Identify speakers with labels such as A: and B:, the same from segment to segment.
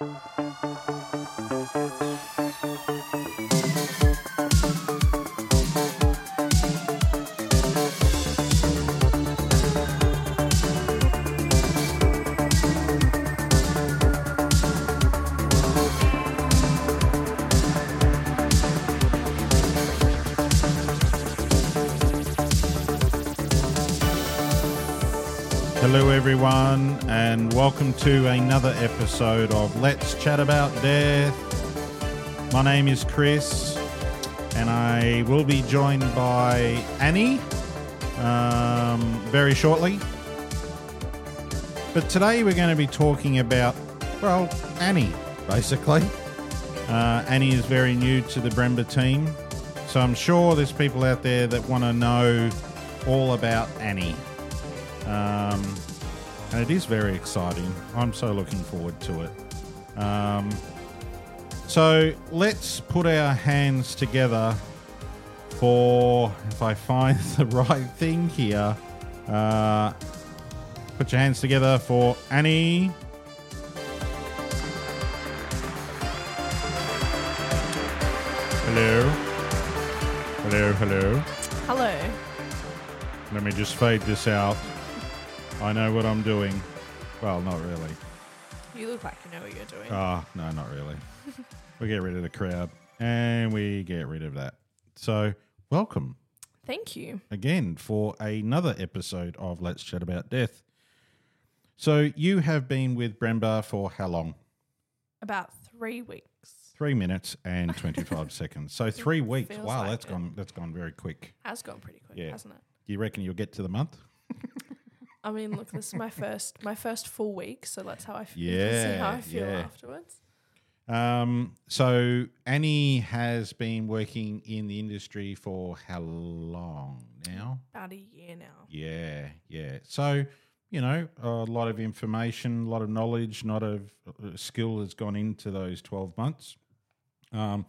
A: Hello, to another episode of Let's Chat About Death. My name is Chris, and I will be joined by Annie um, very shortly. But today we're going to be talking about, well, Annie, basically. Uh, Annie is very new to the Bremba team, so I'm sure there's people out there that want to know all about Annie. Um, and it is very exciting. I'm so looking forward to it. Um, so let's put our hands together for, if I find the right thing here, uh, put your hands together for Annie. Hello. Hello, hello.
B: Hello.
A: Let me just fade this out. I know what I'm doing. Well, not really.
B: You look like you know what you're doing.
A: Ah, no, not really. we get rid of the crowd and we get rid of that. So, welcome
B: Thank you.
A: again for another episode of Let's Chat About Death. So, you have been with Bremba for how long?
B: About three weeks.
A: Three minutes and 25 seconds. So, three weeks.
B: feels
A: Wow,
B: like
A: that's
B: it.
A: gone, that's gone very quick.
B: Has gone pretty quick,
A: Yeah.
B: hasn't it?
A: Do you reckon you'll get to the month?
B: I mean, look, this is my first my first full week, so that's how I feel. see how I feel
A: yeah.
B: afterwards.
A: Um, so Annie has been working in the industry for how long now?
B: About a year now.
A: Yeah, yeah. So, you know, a lot of information, a lot of knowledge, a lot of skill has gone into those 12 months. Um,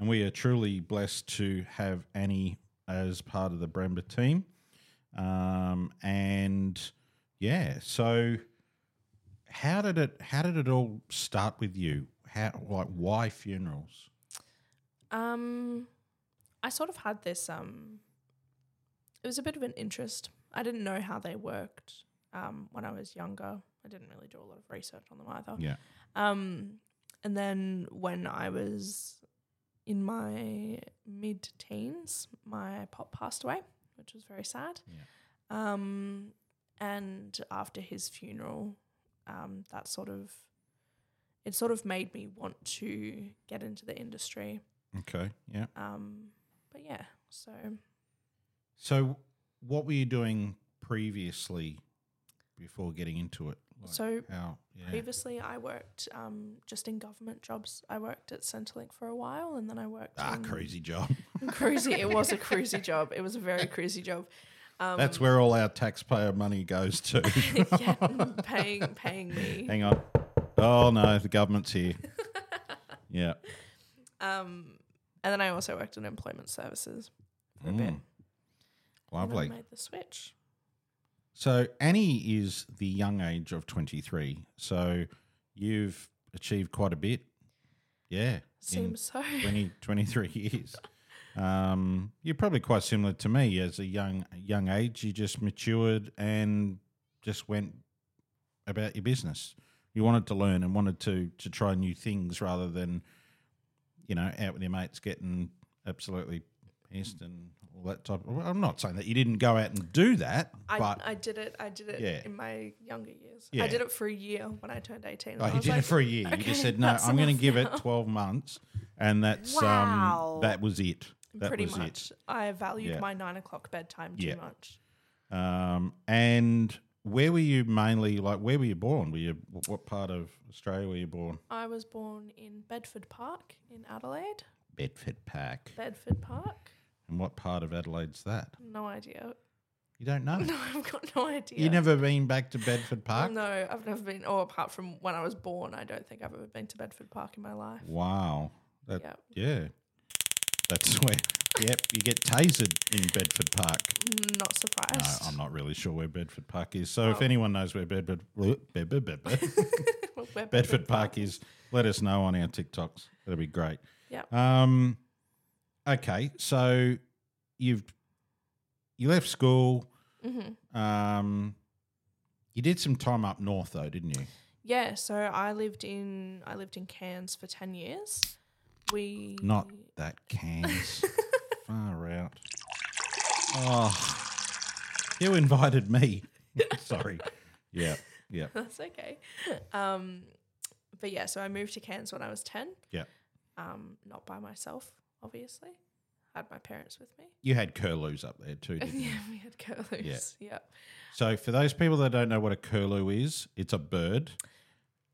A: and we are truly blessed to have Annie as part of the Bremba team. Um, and yeah, so how did it how did it all start with you? How like why funerals?
B: Um, I sort of had this. Um, it was a bit of an interest. I didn't know how they worked. Um, when I was younger, I didn't really do a lot of research on them either.
A: Yeah.
B: Um, and then when I was in my mid teens, my pop passed away, which was very sad. Um, and after his funeral, um, that sort of it sort of made me want to get into the industry.
A: Okay. Yeah.
B: Um, but yeah, so
A: So, what were you doing previously before getting into it? Like
B: So,
A: how? Yeah.
B: previously I worked um, just in government jobs. I worked at Centrelink for a while, and then I worked
A: ah, crazy job.
B: Crazy. It was a crazy job. It was a very crazy job. Um,
A: That's where all our taxpayer money goes to.
B: yeah, paying paying me.
A: Hang on. Oh no, the government's here. yeah.
B: Um, and then I also worked in employment services for a bit.
A: Mm.
B: And then
A: Lovely.
B: Made the switch.
A: So Annie is the young age of twenty three. So you've achieved quite a bit. Yeah.
B: Seems so.
A: 20, 23 years. Um, you're probably quite similar to me as a young young age. You just matured and just went about your business. You wanted to learn and wanted to to try new things rather than, you know, out with your mates getting absolutely pissed and all that type. Of, I'm not saying that you didn't go out and do that,
B: I,
A: but
B: I did it. I did it
A: Yeah.
B: in my younger years.
A: Yeah.
B: I did it for a year when I turned eighteen. and
A: Oh,
B: I
A: you did
B: like,
A: it for a year. you just said no. I'm going to give
B: now."
A: it 12 months, and that's
B: Wow.
A: um that was it. That
B: Pretty much. I valued
A: Yeah.
B: my nine o'clock bedtime too
A: Yeah.
B: much.
A: it. Um, and where were you mainly? Like, where were you born? Were you what part of Australia were you born?
B: I was born in Bedford Park in Adelaide.
A: Bedford Park.
B: Bedford Park.
A: And what part of Adelaide's that?
B: No idea.
A: You don't know.
B: No, I've got no idea.
A: You never been back to Bedford Park?
B: No, I've never been. Oh, apart from when I was born, I don't think I've ever been to Bedford Park in my life.
A: Wow. That
B: Yep.
A: yeah. That's where Yep, you get tasered in Bedford Park.
B: Not
A: No,
B: surprised.
A: I'm not really sure where Bedford Park is. So if
B: Oh.
A: anyone knows where Bedford Bedford, Bedford,
B: Well, we're
A: Bedford Park is, let us know on our TikToks. That'd be great.
B: Yep.
A: Um. Okay, so you've you left school.
B: hmm
A: Um. You did some time up north though, didn't you?
B: Yeah, so I lived in I lived in Cairns for ten years. We
A: Not that cans. Far out. Oh, you invited me. Sorry. Yeah. Yeah.
B: That's okay. Um, but yeah, so I moved to Cairns when I was ten.
A: Yeah.
B: Um, not by myself, obviously. had my parents with me.
A: You had curlews up there too, didn't you?
B: yeah, we had curlews. Yeah.
A: So, for those people that don't know what a curlew is, it's a bird,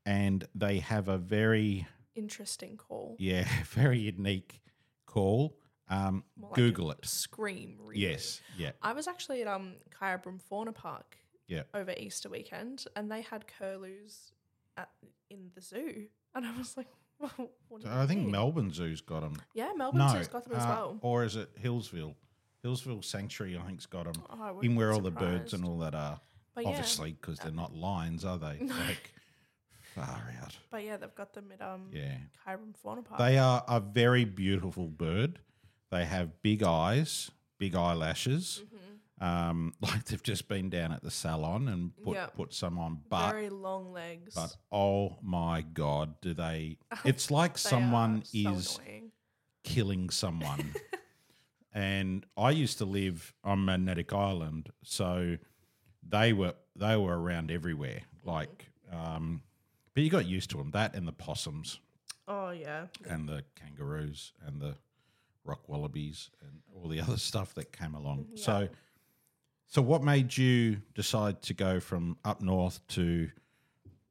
A: and they have a very,
B: Interesting call.
A: yeah, very unique call. Um,
B: like
A: Google it.
B: Scream. Really.
A: Yes, yeah,
B: I was actually at um Kyabram Fauna Park
A: Yeah.
B: over Easter weekend, and they had curlews at in the zoo, and I was like, well,
A: I think
B: mean?
A: Melbourne Zoo's got them.
B: Yeah, Melbourne
A: No,
B: Zoo's got them as
A: uh,
B: well.
A: or is it Healesville? Healesville Sanctuary, I think's got them.
B: Oh,
A: in where all the birds and all that are.
B: But
A: Obviously, because they're not lions, are they? Like far out.
B: but yeah, they've got them at um
A: Yeah.
B: Kyabram Fauna Park.
A: They are a very beautiful bird. They have big eyes, big eyelashes.
B: Mhm.
A: Um, like they've just been down at the salon and put
B: Yeah.
A: put some on, but
B: Very long legs.
A: but oh my god, do they? It's like
B: They
A: someone
B: so
A: is
B: annoying.
A: killing someone. and I used to live on Magnetic Island, so they were they were around everywhere. Like, um, but you got used to them. That and the possums
B: Oh yeah.
A: and the kangaroos and the rock wallabies and all the other stuff that came along.
B: Yeah.
A: So, so what made you decide to go from up north to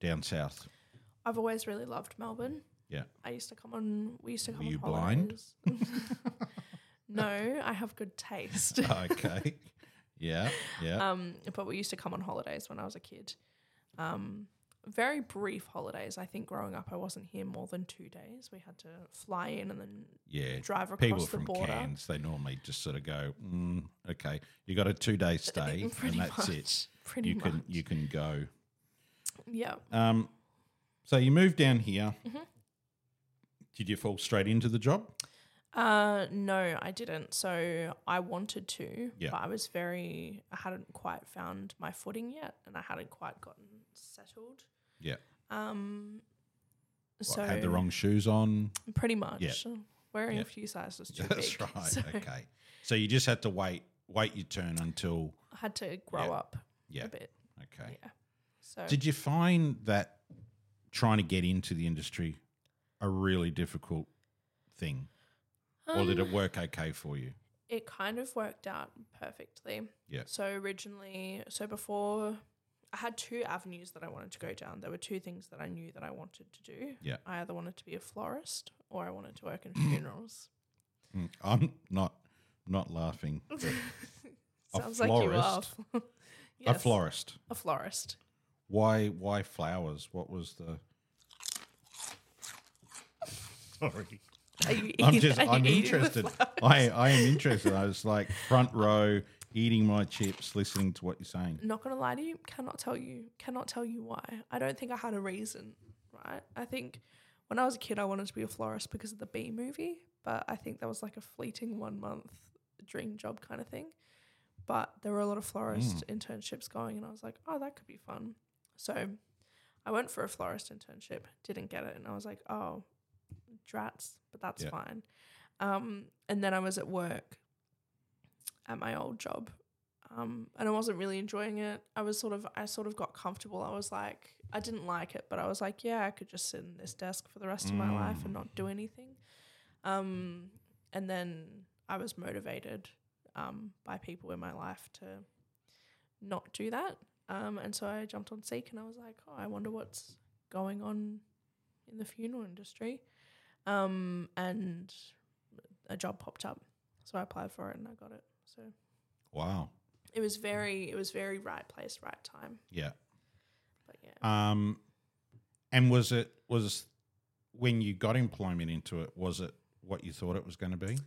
A: down south?
B: I've always really loved Melbourne.
A: Yeah.
B: I used to come on. We used to come
A: Were
B: on
A: you blind?
B: no, I have good taste.
A: okay. Yeah. Yeah.
B: Um, but we used to come on holidays when I was a kid. Um, very brief holidays. I think growing up, I wasn't here more than two days. We had to fly in and then
A: yeah.
B: drive across
A: People
B: the
A: from
B: border.
A: Cairns, they normally just sort of go, mm, okay, you got a two day stay, and that's
B: much.
A: it.
B: Pretty
A: You
B: much.
A: can you can go.
B: yeah.
A: Um, so you moved down here.
B: Mhm.
A: Did you fall straight into the job?
B: Uh, no, I didn't. So I wanted to,
A: Yeah.
B: but I was very. I hadn't quite found my footing yet, and I hadn't quite gotten settled.
A: Yeah.
B: Um.
A: What,
B: So
A: had the wrong shoes on.
B: Pretty much.
A: Yeah.
B: Wearing
A: Yeah.
B: a few sizes too
A: That's
B: big.
A: right.
B: So
A: Okay. So you just had to wait wait your turn until
B: I had to grow
A: Yeah.
B: up
A: yeah.
B: a bit.
A: Okay.
B: Yeah. So
A: Did you find that trying to get into the industry a really difficult thing, or did
B: um,
A: it work okay for you?
B: it kind of worked out perfectly.
A: Yeah.
B: So originally, so before I had two avenues that I wanted to go down. There were two things that I knew that I wanted to do.
A: Yeah.
B: I either wanted to be a florist or I wanted to work in funerals.
A: Mm, I'm not not laughing. but A
B: like you are.
A: florist?
B: yes,
A: A florist.
B: A florist.
A: Why why flowers? What was the Sorry.
B: Are you
A: I'm just I'm
B: eating
A: interested. I, I am interested. I was like front row, eating my chips, listening to what you're saying.
B: Not gonna lie to you, cannot tell you, cannot tell you why. I don't think I had a reason, right? I think when I was a kid, I wanted to be a florist because of the Bee movie, but I think that was like a fleeting one month dream job kind of thing. But there were a lot of florist internships going, and I was like, oh, that could be fun. So I went for a florist internship, didn't get it, and I was like, oh, drats, but that's
A: Yeah.
B: fine. Um, and then I was at work at my old job um, and I wasn't really enjoying it. I was sort of, I sort of got comfortable. I was like, I didn't like it, but I was like, yeah, I could just sit in this desk for the rest of my life and not do anything. Um, and then I was motivated um, by people in my life to not do that. Um, and so I jumped on Seek and I was like, oh, I wonder what's going on in the funeral industry. Um, and a job popped up. So I applied for it and I got it. So
A: Wow.
B: it was very it was very right place right time
A: Yeah.
B: but yeah
A: Um, and was it was when you got employment into it? Was it what you thought it was going to be?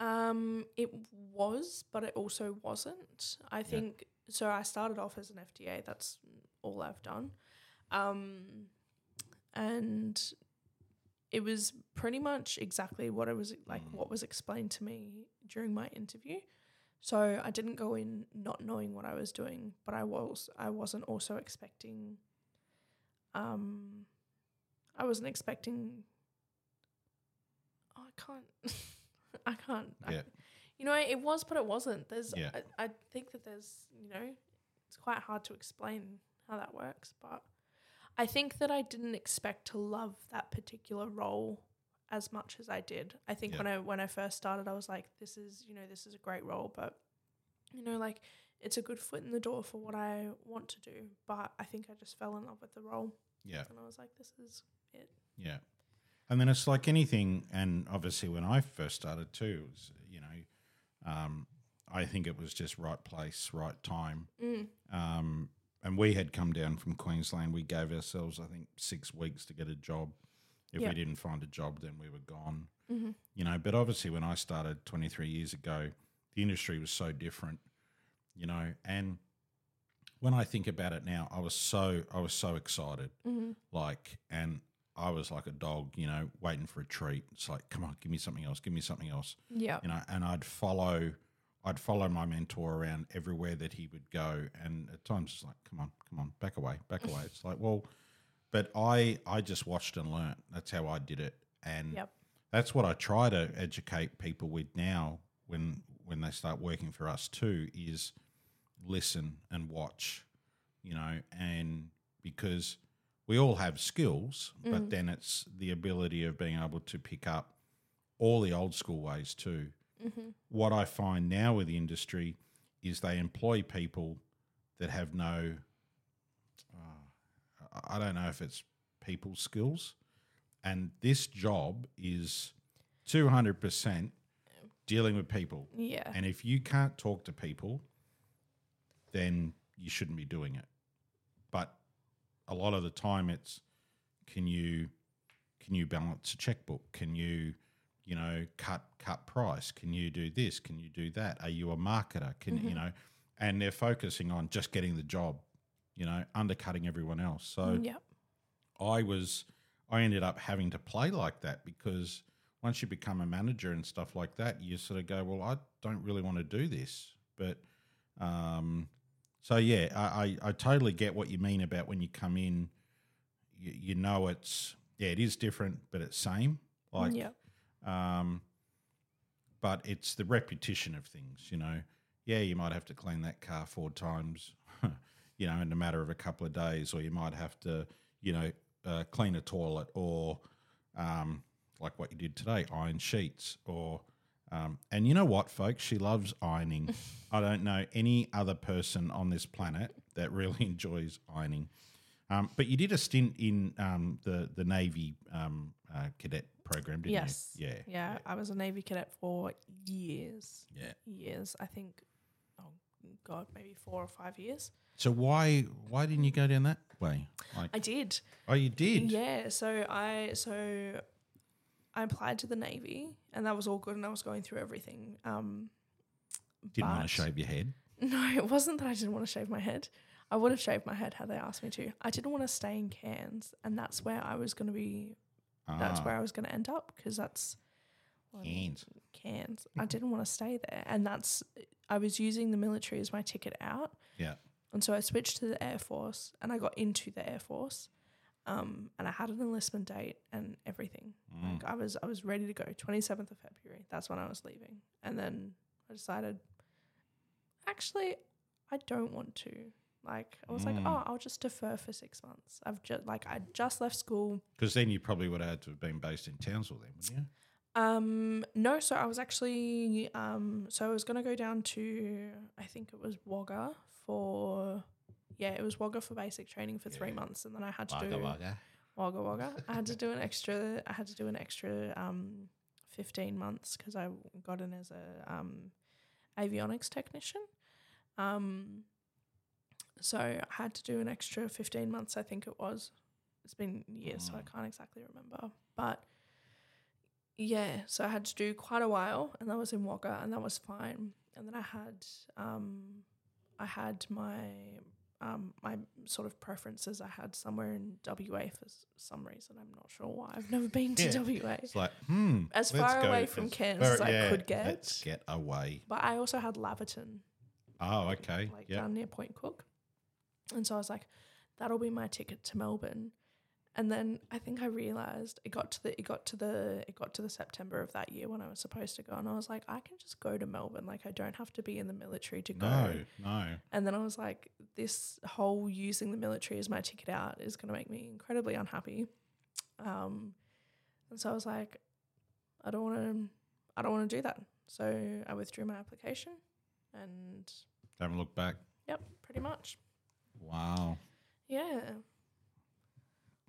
B: Um, it was, but it also wasn't. I think so. I started off as an FDA. That's all I've done, um, and it was pretty much exactly what it was like. What was explained to me during my interview. So I didn't go in not knowing what I was doing, but I was. I wasn't also expecting. Um, I wasn't expecting. Oh, I can't. I can't. I-
A: Yeah.
B: you know, it was, but it wasn't. There's.
A: Yeah.
B: I, I think that there's. You know, it's quite hard to explain how that works, but I think that I didn't expect to love that particular role as much as I did. I think
A: Yeah.
B: when I when I first started, I was like, this is you know this is a great role, but you know like it's a good foot in the door for what I want to do. But I think I just fell in love with the role,
A: Yeah.
B: and I was like, this is it.
A: Yeah. And then it's like anything, and obviously when I first started too, it was, you know, um, I think it was just right place, right time.
B: Mm.
A: Um, and we had come down from Queensland. We gave ourselves, I think, six weeks to get a job. If
B: Yeah.
A: we didn't find a job, then we were gone.
B: Mm-hmm.
A: You know, but obviously when I started 23 years ago, the industry was so different, you know, and when I think about it now, I was so I was so excited
B: Mm-hmm.
A: like and I was like a dog, you know, waiting for a treat. It's like, come on, give me something else, give me something else,
B: Yeah.
A: you know. And I'd follow, I'd follow my mentor around everywhere that he would go. And at times it's like, come on, come on, back away, back away. It's like, well, but I, I just watched and learnt. That's how I did it, and
B: Yep.
A: that's what I try to educate people with now when when they start working for us too is listen and watch, you know, and because we all have skills, but then it's the ability of being able to pick up all the old school ways too.
B: Mm-hmm.
A: What I find now with the industry is they employ people that have no, I don't know if it's people skills, and this job is two hundred percent dealing with people.
B: Yeah.
A: And if you can't talk to people, then you shouldn't be doing it. But a lot of the time it's can you can you balance a checkbook? Can you, you know, cut cut price? Can you do this? Can you do that? Are you a marketer? Can mm-hmm. you know? And they're focusing on just getting the job, you know, undercutting everyone else. So
B: Yep.
A: I was I ended up having to play like that because once you become a manager and stuff like that, you sort of go, well, I don't really want to do this. But um, so yeah, I, I, I totally get what you mean about when you come in, you, you know it's yeah, it is different, but it's same. Like
B: Yep.
A: um, but it's the repetition of things, you know. Yeah, you might have to clean that car four times, you know, in a matter of a couple of days, or you might have to, you know, uh, clean a toilet, or um, like what you did today, iron sheets, or um, and you know what, folks, she loves ironing. I don't know any other person on this planet that really enjoys ironing. Um, but you did a stint in um, the the Navy um, uh, cadet program, didn't
B: Yes.
A: you? Yeah.
B: Yeah. I was a Navy cadet for years.
A: Yeah.
B: Years. I think, God, maybe four or five years.
A: So why why didn't you go down that way? Like,
B: I did.
A: oh, you did.
B: Yeah, so I so I applied to the Navy and that was all good and I was going through everything. Um
A: Didn't want to shave your head.
B: No, it wasn't that I didn't want to shave my head. I would have shaved my head had they asked me to. I didn't want to stay in Cairns and that's where I was going to be that's
A: Ah,
B: where I was going to end up because that's well, I mean,
A: Cairns.
B: Cairns. I didn't want to stay there and that's I was using the military as my ticket out.
A: Yeah.
B: And so I switched to the Air Force and I got into the Air Force. Um, and I had an enlistment date and everything.
A: Mm.
B: Like I was I was ready to go. Twenty seventh of February. That's when I was leaving. And then I decided actually I don't want to. Like I was like,
A: Mm.
B: oh, I'll just defer for six months. I've just like I just left school.
A: Because then you probably would have had to have been based in Townsville then, wouldn't you?
B: Um, no, so I was actually um, so I was gonna go down to I think it was Wagga for yeah, it was Wagga for basic training for three months, and then I had to do
A: Wagga.
B: Wagga Wagga. I had to do an extra. I had to do an extra um, fifteen months because I got in as a um, avionics technician. Um, so I had to do an extra fifteen months. I think it was. It's been years, so I
A: Mm.
B: can't exactly remember. But yeah, so I had to do quite a while, and that was in Wagga, and that was fine. And then I had um, I had my um, my sort of preferences. I had somewhere in WA for s- some reason. I'm not sure why. I've never been to
A: Yeah.
B: WA,
A: It's like, hmm.
B: As
A: let's
B: far
A: go
B: away from Cairns as I could get.
A: Let's get away.
B: but I also had Laverton,
A: Oh, okay.
B: like
A: yeah.
B: down near Point Cook, and so I was like, that'll be my ticket to Melbourne. And then I think I realized it got to the it got to the it got to the September of that year when I was supposed to go, and I was like, I can just go to Melbourne. Like I don't have to be in the military to go.
A: No, no.
B: And then I was like, this whole using the military as my ticket out is going to make me incredibly unhappy. Um, and so I was like, I don't want to, I don't want to do that. So I withdrew my application, and
A: Haven't looked back.
B: yep, pretty much,
A: Wow.
B: yeah,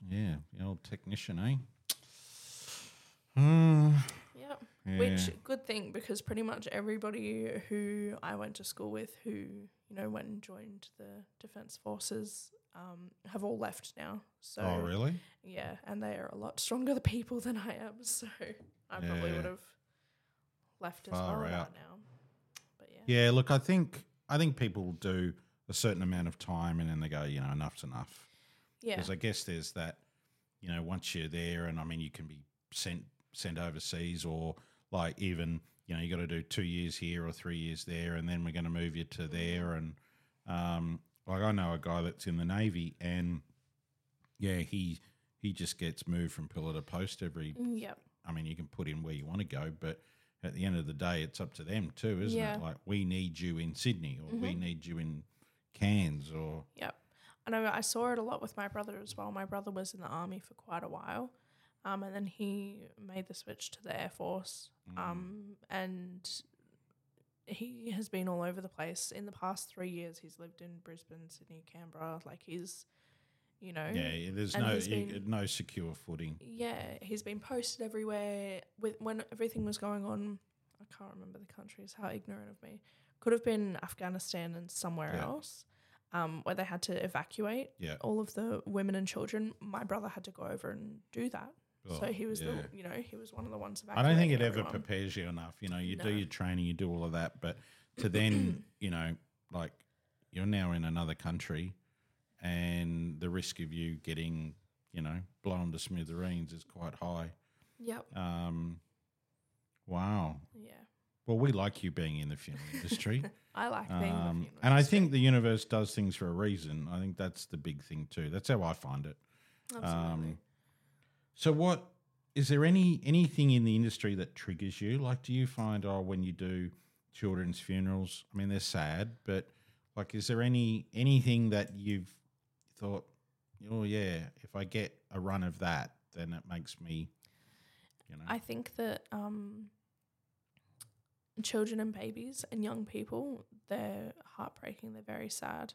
A: Yeah, the old technician, eh?
B: Yep.
A: yeah.
B: Which good thing because pretty much everybody who I went to school with, who you know went and joined the defense forces, um, have all left now. So
A: oh, really?
B: Yeah, and they are a lot stronger the people than I am, so I probably would have left as
A: Far
B: well
A: out.
B: now. But yeah.
A: Yeah. Look, I think I think people do a certain amount of time, and then they go, you know, enough's enough.
B: Yeah.
A: Because I guess there's that, you know, once you're there, and I mean, you can be sent sent overseas, or like even, you know, you got to do two years here or three years there, and then we're going to move you to there, and um, like I know a guy that's in the navy, and yeah, he he just gets moved from pillar to post every.
B: Mm, Yep.
A: I mean, you can put in where you want to go, but at the end of the day, it's up to them too, isn't
B: Yeah.
A: it? Like we need you in Sydney, or we
B: Mhm.
A: need you in Cairns, or
B: Yep. And I, I saw it a lot with my brother as well. My brother was in the army for quite a while. Um, and then he made the switch to the Air Force.
A: Mm.
B: Um, and he has been all over the place. In the past three years, he's lived in Brisbane, Sydney, Canberra. Like he's, you know,
A: yeah, there's no you-
B: been-
A: no secure footing.
B: Yeah, he's been posted everywhere. With when everything was going on, I can't remember the countries. How ignorant of me. Could have been Afghanistan and somewhere
A: Yeah.
B: else, um, where they had to evacuate
A: Yeah.
B: all of the women and children. My brother had to go over and do that. so
A: Oh,
B: he was
A: yeah.
B: the, you know, he was one of the ones
A: I don't think it ever prepares you enough. You know, you do your training, you do all of that, but to then, you know, like you're now in another country, and the risk of you getting, you know, blown to smithereens is quite high.
B: Yep.
A: Um, wow.
B: Yeah.
A: Well, we like you being in the film industry.
B: I like being. in the
A: Um,
B: funeral
A: and I think the universe does things for a reason. I think that's the big thing too. That's how I find it.
B: Absolutely.
A: Um, so, what is there any anything in the industry that triggers you? Like, do you find oh, when you do children's funerals? I mean, they're sad, but like, is there any anything that you've thought, oh yeah, if I get a run of that, then it makes me, you know,
B: I think that um, children and babies and young people, they're heartbreaking. They're very sad.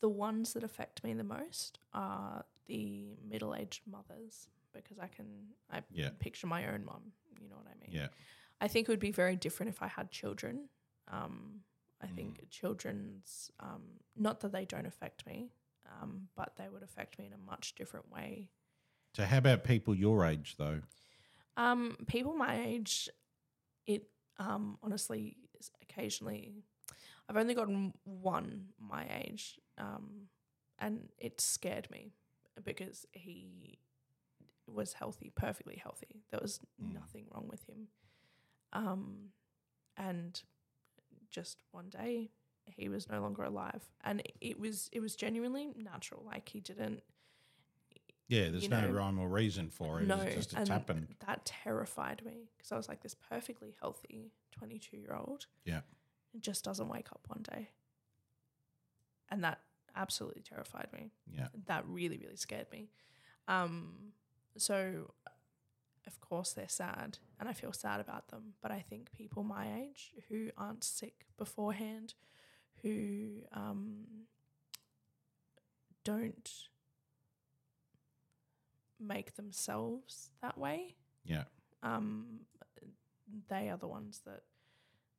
B: The ones that affect me the most are the middle-aged mothers because I can I
A: Yeah.
B: picture my own mum. You know what I mean?
A: yeah,
B: I think it would be very different if I had children. Um, I
A: Mm.
B: think children's um, not that they don't affect me, um, but they would affect me in a much different way
A: So, how about people your age though?
B: Um, people my age, it um honestly occasionally, I've only gotten one my age, um, and it scared me because he was healthy, perfectly healthy. There was
A: Mm.
B: nothing wrong with him, um, and just one day he was no longer alive, and it was it was genuinely natural. Like he didn't
A: Yeah, there's no
B: know,
A: rhyme or reason for it.
B: no,
A: it's just it's
B: and
A: happened.
B: that terrified me because I was like this perfectly healthy 22 year old.
A: Yeah.
B: It just doesn't wake up one day. And that absolutely terrified me.
A: Yeah,
B: That really, really scared me. Um, so, of course, they're sad and I feel sad about them. But I think people my age who aren't sick beforehand, who um, don't make themselves that way,
A: yeah,
B: um, they are the ones that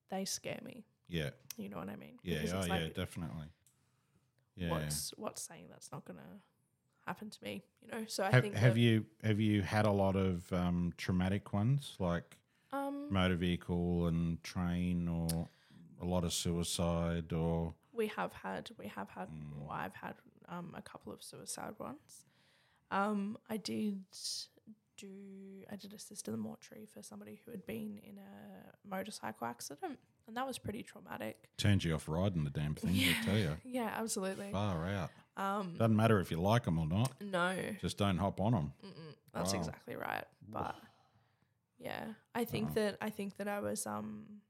B: they scare me.
A: yeah,
B: You know what I mean?
A: yeah. Oh,
B: it's
A: yeah, definitely. Yeah,
B: What's what's saying that's not gonna happen to me. You know, so I
A: Have,
B: think
A: have you have you had a lot of um, traumatic ones like
B: um,
A: motor vehicle and train, or a lot of suicide, or
B: we have had we have had
A: Mm.
B: or I've had um, a couple of suicide ones. Um, I did do I did assist in the mortuary for somebody who had been in a motorcycle accident, and that was pretty traumatic.
A: turns you off riding the damn thing. I tell you,
B: Yeah, absolutely.
A: far out.
B: Um,
A: Doesn't matter if you like them or not.
B: no,
A: Just don't hop on them.
B: Mm-mm, that's
A: Wow.
B: exactly right. But yeah, I think
A: Wow.
B: that I think that I was um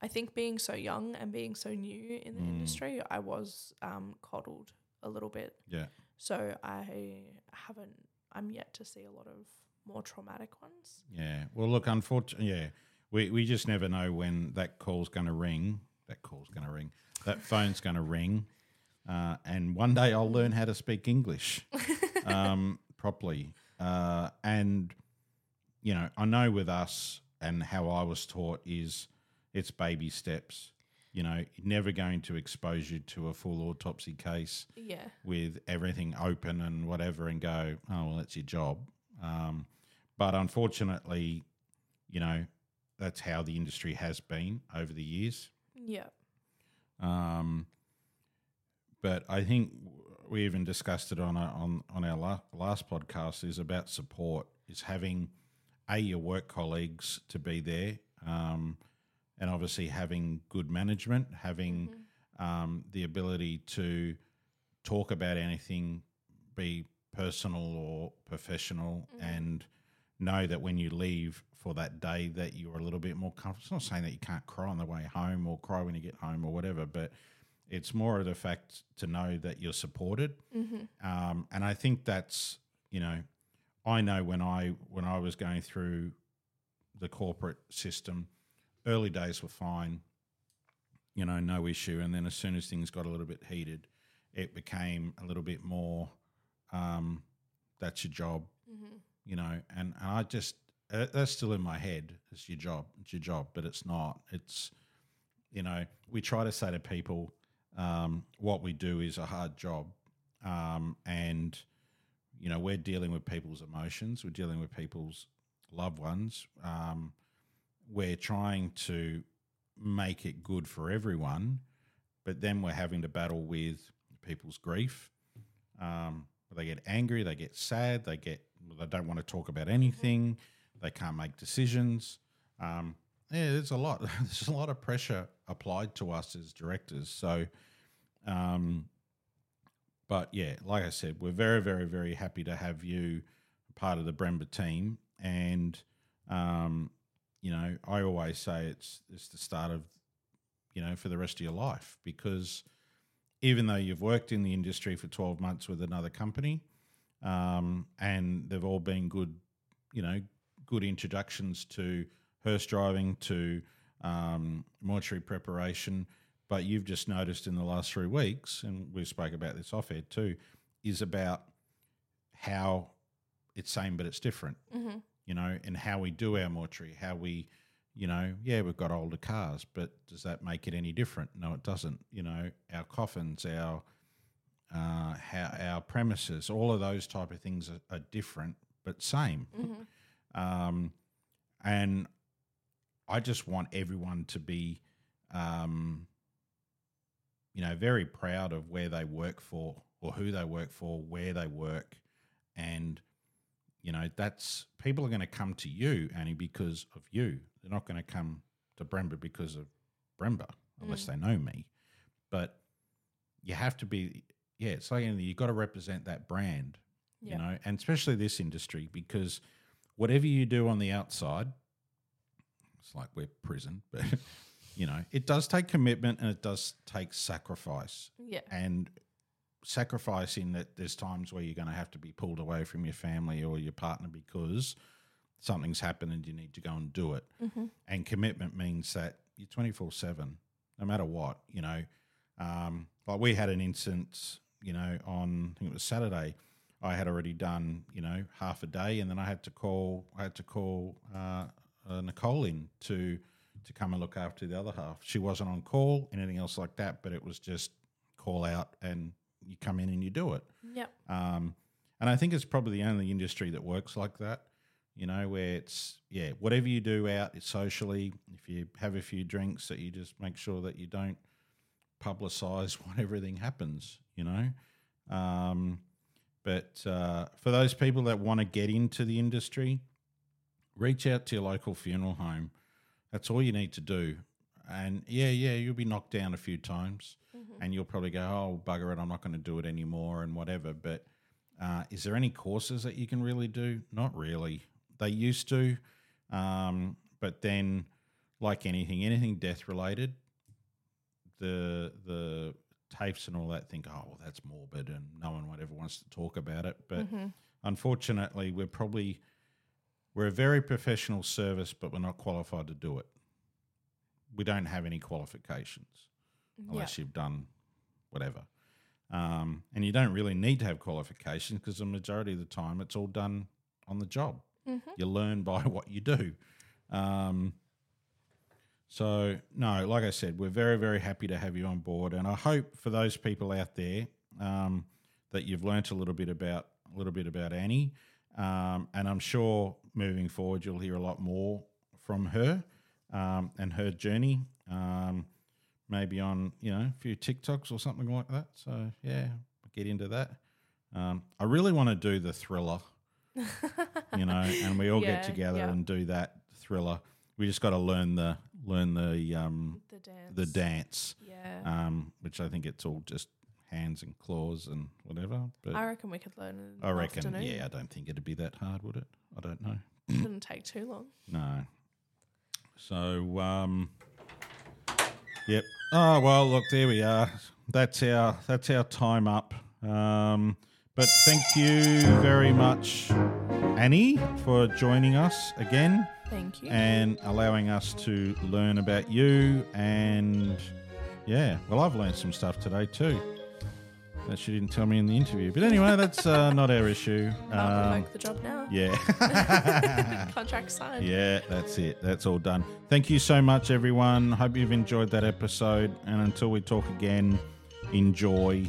B: I think being so young and being so new in the
A: Mm.
B: industry, I was um coddled a little bit.
A: Yeah.
B: So I haven't I'm yet to see a lot of more traumatic ones.
A: Yeah. Well, look, unfortunately, yeah, we, we just never know when that call's going to ring. That call's going to ring. That phone's going to ring. Uh, and one day I'll learn how to speak English um, properly. Uh, and, you know, I know with us and how I was taught is it's baby steps. You know, never going to expose you to a full autopsy case
B: Yeah.
A: with everything open and whatever and go, oh, well, that's your job. Um, but unfortunately, you know, that's how the industry has been over the years.
B: Yeah.
A: Um, but I think we even discussed it on a, on on our la- last podcast is about support is having a your work colleagues to be there, um, and obviously having good management, having um, the ability to talk about anything, be personal or professional, and know that when you leave for that day that you're a little bit more comfortable. It's not saying that you can't cry on the way home or cry when you get home or whatever, but it's more of the fact to know that you're supported. Um, and I think that's you know, I know when I when I was going through the corporate system, early days were fine, you know, no issue. And then as soon as things got a little bit heated, it became a little bit more. Um, that's your job, you know. And, and I just uh, that's still in my head. It's your job. It's your job, but it's not. It's you know, we try to say to people, um, what we do is a hard job, um, and you know, we're dealing with people's emotions. We're dealing with people's loved ones. Um, we're trying to make it good for everyone, but then we're having to battle with people's grief. Um, they get angry, they get sad, they get they don't want to talk about anything, they can't make decisions. Um, yeah, there's a lot. There's a lot of pressure applied to us as directors. So, um, but yeah, like I said, we're very, very, very happy to have you part of the Bremba team. And um, you know, I always say it's it's the start of you know for the rest of your life because even though you've worked in the industry for 12 months with another company um, and they've all been good you know good introductions to hearse driving to um, mortuary preparation but you've just noticed in the last three weeks and we spoke about this off air too is about how it's same but it's different
B: Mm-hmm.
A: You know, and how we do our mortuary, how we, you know, yeah, we've got older cars, but does that make it any different? No, it doesn't. You know, our coffins, our uh, how our premises, all of those type of things are, are different but same.
B: Mm-hmm.
A: Um, and I just want everyone to be, um, you know, very proud of where they work for or who they work for, where they work, and you know that's people are going to come to you, Annie, because of you. They're not going to come to Bremba because of Bremba unless mm. they know me. But you have to be, yeah. It's like anything, you've got to represent that brand
B: Yeah.
A: you know, and especially this industry because whatever you do on the outside, it's like we're prison, but you know, it does take commitment and it does take sacrifice.
B: Yeah.
A: And sacrifice in that there's times where you're going to have to be pulled away from your family or your partner because something's happened and you need to go and do it.
B: Mm-hmm.
A: And commitment means that you're 24 7, no matter what, you know. Um, like we had an instance, you know, on, I think it was Saturday. I had already done, you know, half a day, and then I had to call. I had to call uh, uh, Nicole in to to come and look after the other half. She wasn't on call, anything else like that, but it was just call out and you come in and you do it.
B: Yep.
A: Um, and I think it's probably the only industry that works like that, you know, where it's, yeah, whatever you do out socially, if you have a few drinks, that you just make sure that you don't publicize what everything happens, you know. Um, but uh, for those people that want to get into the industry, reach out to your local funeral home. That's all you need to do. And yeah, yeah, you'll be knocked down a few times and you'll probably go, oh, bugger it, I'm not going to do it anymore and whatever. But uh, is there any courses that you can really do? Not really. They used to. Um, but then, like anything, anything death related, the the TAFEs and all that think, oh, well, that's morbid and no one would ever wants to talk about it. But unfortunately, we're probably we're a very professional service, but we're not qualified to do it. We don't have any qualifications unless you've done whatever. Um, and you don't really need to have qualifications because the majority of the time it's all done on the job. You learn by what you do. Um, so, no, like I said, we're very, very happy to have you on board. And I hope for those people out there um, that you've learnt a little bit about a little bit about Annie. Um, and I'm sure moving forward you'll hear a lot more from her um, and her journey. Um, maybe on you know a few TikToks or something like that. So yeah, get into that. Um, I really want to do the thriller, you know, and we all
B: Yeah,
A: get together
B: yeah.
A: and do that thriller. We just got to learn the learn the um,
B: The dance.
A: the dance,
B: Yeah.
A: um, which I think it's all just hands and claws and whatever. But
B: I reckon we could learn
A: I reckon,
B: afternoon.
A: yeah, I don't think it'd be that hard, would it? I don't know.
B: It Shouldn't take too long.
A: No. So, um, yep. Oh well, look, there we are. That's our that's our time up. Um, but thank you very much, Annie, for joining us again
B: Thank you.
A: and allowing us to learn about you. And yeah, well, I've learned some stuff today too. That she didn't tell me in the interview. But anyway, that's uh, not our issue.
B: I'll
A: Um,
B: the job now.
A: yeah.
B: Contract signed.
A: Yeah, that's it. That's all done. Thank you so much, everyone. Hope you've enjoyed that episode. And until we talk again, enjoy